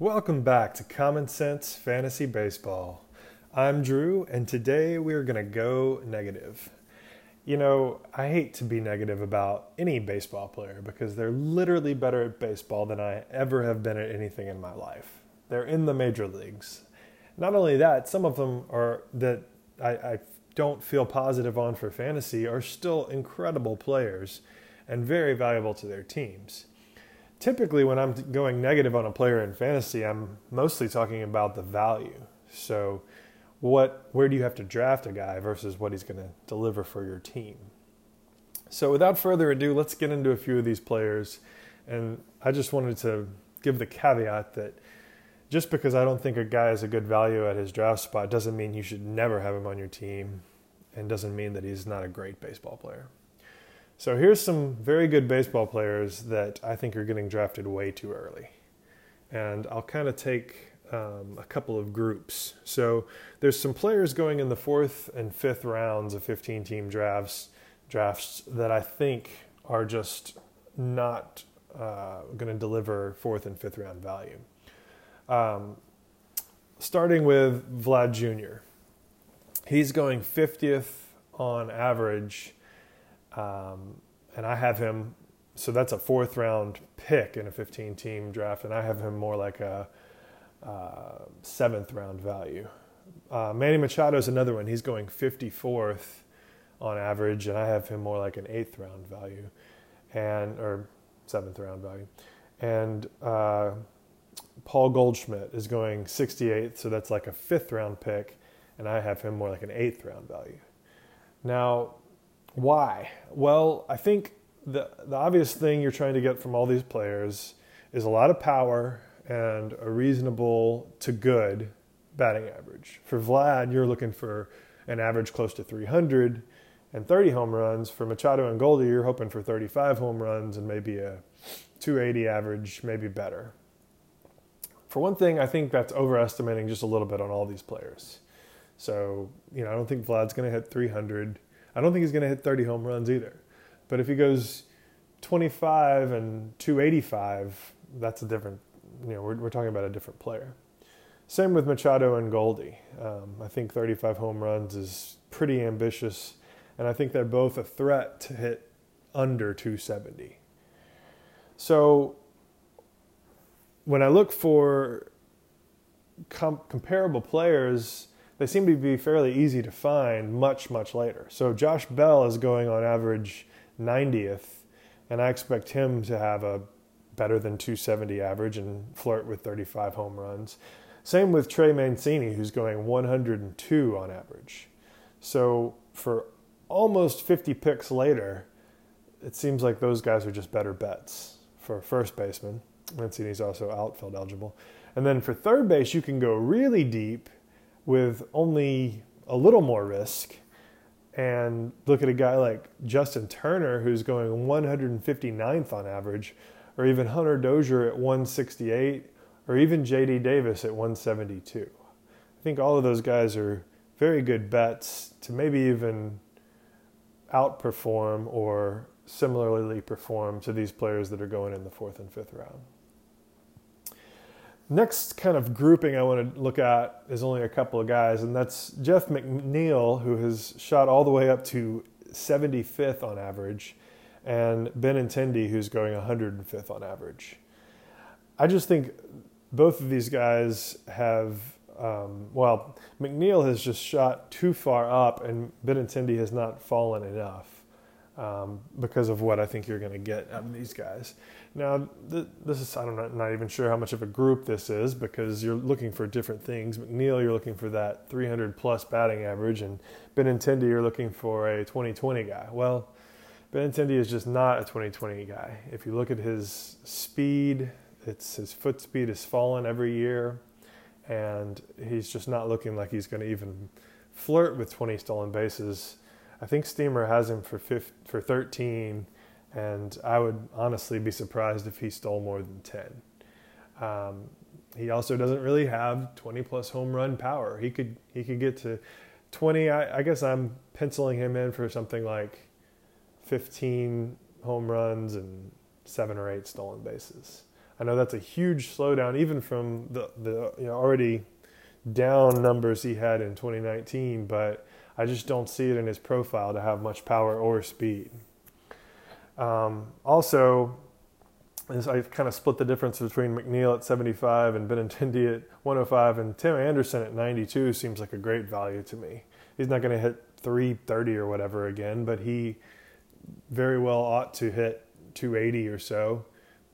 Welcome back to Common Sense Fantasy Baseball. I'm Drew, and today we're going to go negative. You know, I hate to be negative about any baseball player because they're literally better at baseball than I ever have been at anything in my life. They're in the major leagues. Not only that, some of them are that I, I don't feel positive on for fantasy are still incredible players and very valuable to their teams. Typically, when I'm going negative on a player in fantasy, I'm mostly talking about the value. So, what where do you have to draft a guy versus what he's going to deliver for your team. So without further ado, let's get into a few of these players and I just wanted to give the caveat that just because I don't think a guy is a good value at his draft spot doesn't mean you should never have him on your team and doesn't mean that he's not a great baseball player. So here's some very good baseball players that I think are getting drafted way too early. And I'll kind of take um, a couple of groups. So there's some players going in the fourth and fifth rounds of 15 team drafts drafts that I think are just not uh, going to deliver fourth and fifth round value. Um, starting with Vlad Jr. He's going 50th on average, um, and I have him. So that's a fourth round pick in a 15 team draft, and I have him more like a uh, seventh round value. Uh, Manny Machado is another one. He's going 54th on average, and I have him more like an eighth round value, and or seventh round value. And uh, Paul Goldschmidt is going 68th, so that's like a fifth round pick, and I have him more like an eighth round value. Now, why? Well, I think the the obvious thing you're trying to get from all these players is a lot of power and a reasonable to good batting average. For Vlad, you're looking for an average close to 300 and 30 home runs. For Machado and Goldie, you're hoping for 35 home runs and maybe a 280 average, maybe better. For one thing, I think that's overestimating just a little bit on all these players. So, you know, I don't think Vlad's going to hit 300. I don't think he's going to hit 30 home runs either. But if he goes 25 and 285, that's a different you know, we're, we're talking about a different player. Same with Machado and Goldie. Um, I think 35 home runs is pretty ambitious, and I think they're both a threat to hit under 270. So when I look for com- comparable players, they seem to be fairly easy to find much, much later. So Josh Bell is going on average 90th, and I expect him to have a better than 270 average and flirt with 35 home runs. Same with Trey Mancini, who's going 102 on average. So for almost 50 picks later, it seems like those guys are just better bets for first baseman. Mancini's also outfield eligible. And then for third base, you can go really deep with only a little more risk and look at a guy like Justin Turner, who's going 159th on average, or even Hunter Dozier at 168, or even JD Davis at 172. I think all of those guys are very good bets to maybe even outperform or similarly perform to these players that are going in the fourth and fifth round. Next kind of grouping I want to look at is only a couple of guys, and that's Jeff McNeil, who has shot all the way up to 75th on average and Benintendi, who's going 105th on average. I just think both of these guys have, um, well, McNeil has just shot too far up, and Benintendi has not fallen enough um, because of what I think you're going to get out of these guys. Now, th- this is, I'm not, not even sure how much of a group this is because you're looking for different things. McNeil, you're looking for that 300 plus batting average, and Benintendi, you're looking for a 2020 guy. Well, Benintendi is just not a 2020 guy. If you look at his speed, it's his foot speed has fallen every year, and he's just not looking like he's going to even flirt with 20 stolen bases. I think Steamer has him for 15, for 13, and I would honestly be surprised if he stole more than 10. Um, he also doesn't really have 20 plus home run power. He could he could get to 20. I, I guess I'm penciling him in for something like 15 home runs and seven or eight stolen bases. I know that's a huge slowdown, even from the the you know, already down numbers he had in 2019, but I just don't see it in his profile to have much power or speed. Um, also, I kind of split the difference between McNeil at 75 and Benintendi at 105, and Tim Anderson at 92 seems like a great value to me. He's not going to hit 330 or whatever again, but he very well ought to hit 280 or so,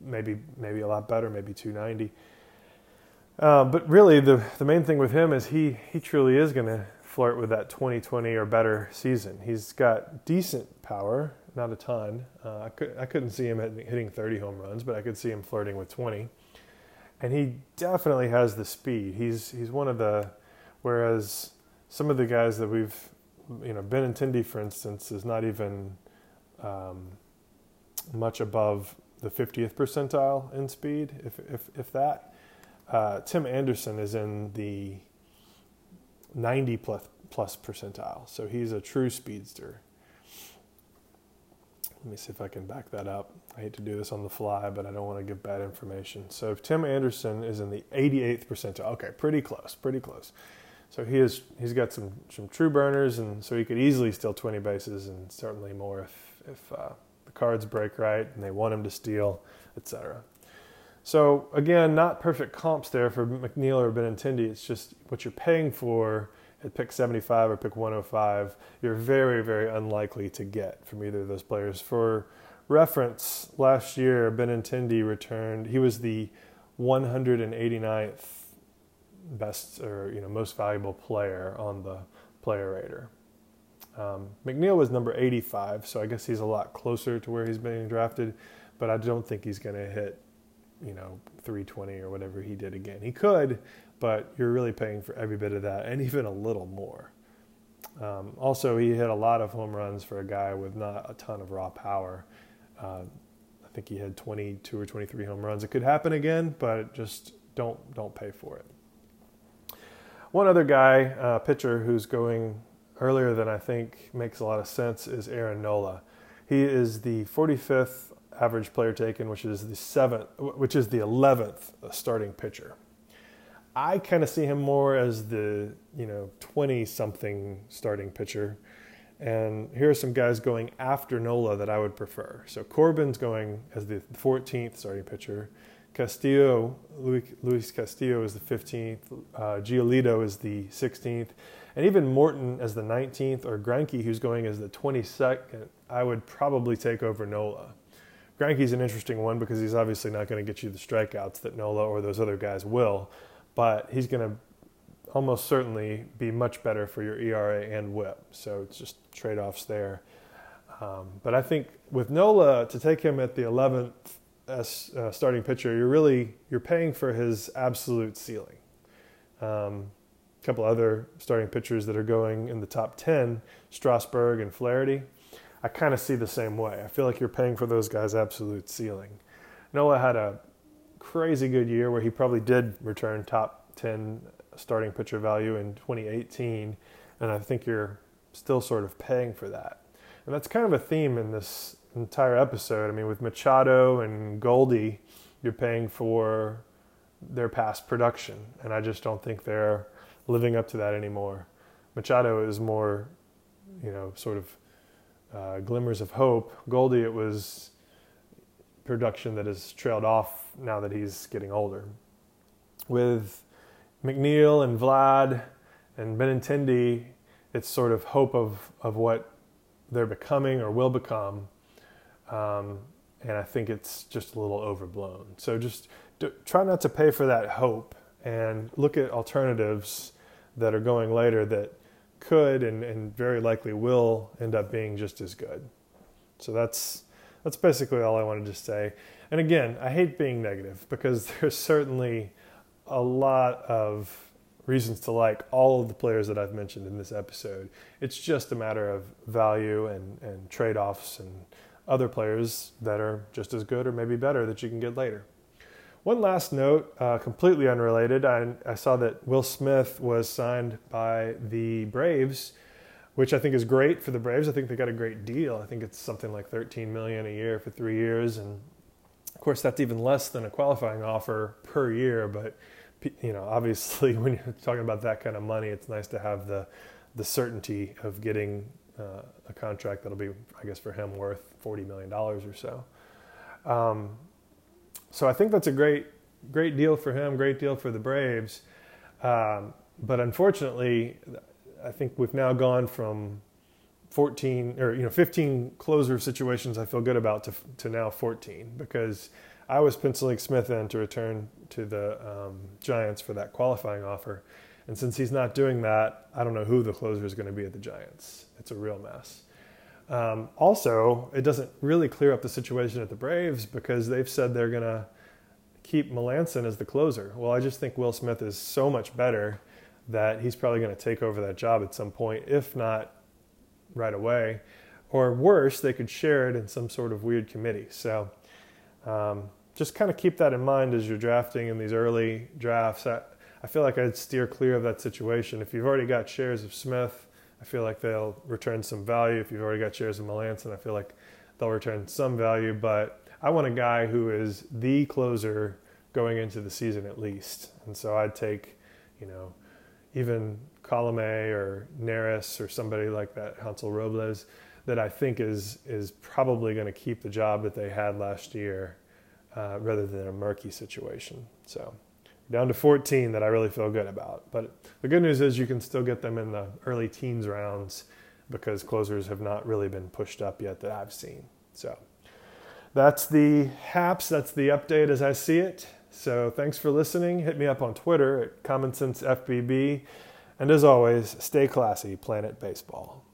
maybe maybe a lot better, maybe 290. Uh, but really, the the main thing with him is he he truly is going to flirt with that 2020 or better season. He's got decent power, not a ton. Uh, I could I couldn't see him hitting 30 home runs, but I could see him flirting with 20. And he definitely has the speed. He's he's one of the whereas some of the guys that we've you know Benintendi, for instance, is not even um, much above the 50th percentile in speed, if if if that. Uh, Tim Anderson is in the 90 plus, plus percentile, so he's a true speedster. Let me see if I can back that up. I hate to do this on the fly, but I don't want to give bad information. So if Tim Anderson is in the 88th percentile, okay, pretty close, pretty close. So he is he's got some some true burners, and so he could easily steal 20 bases, and certainly more if if uh, the cards break right and they want him to steal, etc. So again, not perfect comps there for McNeil or Benintendi. It's just what you're paying for at pick 75 or pick 105. You're very, very unlikely to get from either of those players. For reference, last year Benintendi returned. He was the 189th best or you know most valuable player on the player rater. Um, McNeil was number 85, so I guess he's a lot closer to where he's being drafted, but I don't think he's going to hit you know 320 or whatever he did again. He could, but you're really paying for every bit of that and even a little more. Um, also, he hit a lot of home runs for a guy with not a ton of raw power. Uh, I think he had 22 or 23 home runs. It could happen again, but just don't don't pay for it. One other guy, uh, pitcher, who's going earlier than I think makes a lot of sense is Aaron Nola. He is the 45th average player taken, which is the seventh, which is the eleventh starting pitcher. I kind of see him more as the you know twenty something starting pitcher, and here are some guys going after Nola that I would prefer. So Corbin's going as the 14th starting pitcher. Castillo, Luis Castillo is the 15th. Uh, Giolito is the 16th. And even Morton as the 19th, or Greinke, who's going as the 22nd, I would probably take over Nola. Greinke's an interesting one because he's obviously not going to get you the strikeouts that Nola or those other guys will, but he's going to almost certainly be much better for your ERA and WHIP. So it's just trade offs there. Um, but I think with Nola to take him at the 11th as uh, starting pitcher, you're really you're paying for his absolute ceiling. Um, a couple other starting pitchers that are going in the top 10, Strasburg and Flaherty. I kind of see the same way. I feel like you're paying for those guys' absolute ceiling. Nola had a crazy good year where he probably did return top 10 starting pitcher value in 2018, and I think you're still sort of paying for that. And that's kind of a theme in this entire episode. I mean, with Machado and Goldie, you're paying for their past production, and I just don't think they're living up to that anymore. Machado is more, you know, sort of uh, glimmers of hope. Goldie, it was production that has trailed off now that he's getting older. With McNeil and Vlad and Benintendi, it's sort of hope of, of what they're becoming or will become. Um, and I think it's just a little overblown. So just do, try not to pay for that hope and look at alternatives that are going later that could and, and very likely will end up being just as good. So that's that's basically all I wanted to say. And again, I hate being negative because there's certainly a lot of reasons to like all of the players that I've mentioned in this episode. It's just a matter of value and, and trade offs and other players that are just as good or maybe better that you can get later. One last note, uh, completely unrelated. I, I, saw that Will Smith was signed by the Braves, which I think is great for the Braves. I think they got a great deal. I think it's something like 13 million a year for three years, and of course, that's even less than a qualifying offer per year, but you know, obviously, when you're talking about that kind of money, it's nice to have the the certainty of getting uh, a contract that'll be, I guess, for him worth forty million dollars or so. Um, so I think that's a great great deal for him, great deal for the Braves. Um, but unfortunately, I think we've now gone from 14 or you know 15 closer situations I feel good about to to now 14 because I was penciling Smith in to return to the um, Giants for that qualifying offer, and since he's not doing that, I don't know who the closer is going to be at the Giants. It's a real mess. Um, also, it doesn't really clear up the situation at the Braves because they've said they're going to keep Melancon as the closer. Well, I just think Will Smith is so much better that he's probably going to take over that job at some point, if not right away. Or worse, they could share it in some sort of weird committee. So um, just kind of keep that in mind as you're drafting in these early drafts. I, I feel like I'd steer clear of that situation. If you've already got shares of Smith, I feel like they'll return some value. If you've already got shares of Melancon, I feel like they'll return some value. But I want a guy who is the closer going into the season at least. And so I'd take, you know, even Colome or Neris or somebody like that, Hansel Robles, that I think is is probably going to keep the job that they had last year, uh, rather than a murky situation. So down to 14 that I really feel good about. But the good news is you can still get them in the early teens rounds because closers have not really been pushed up yet that I've seen. So that's the haps. That's the update as I see it. So thanks for listening. Hit me up on Twitter at Common Sense FBB. And as always, stay classy, Planet Baseball.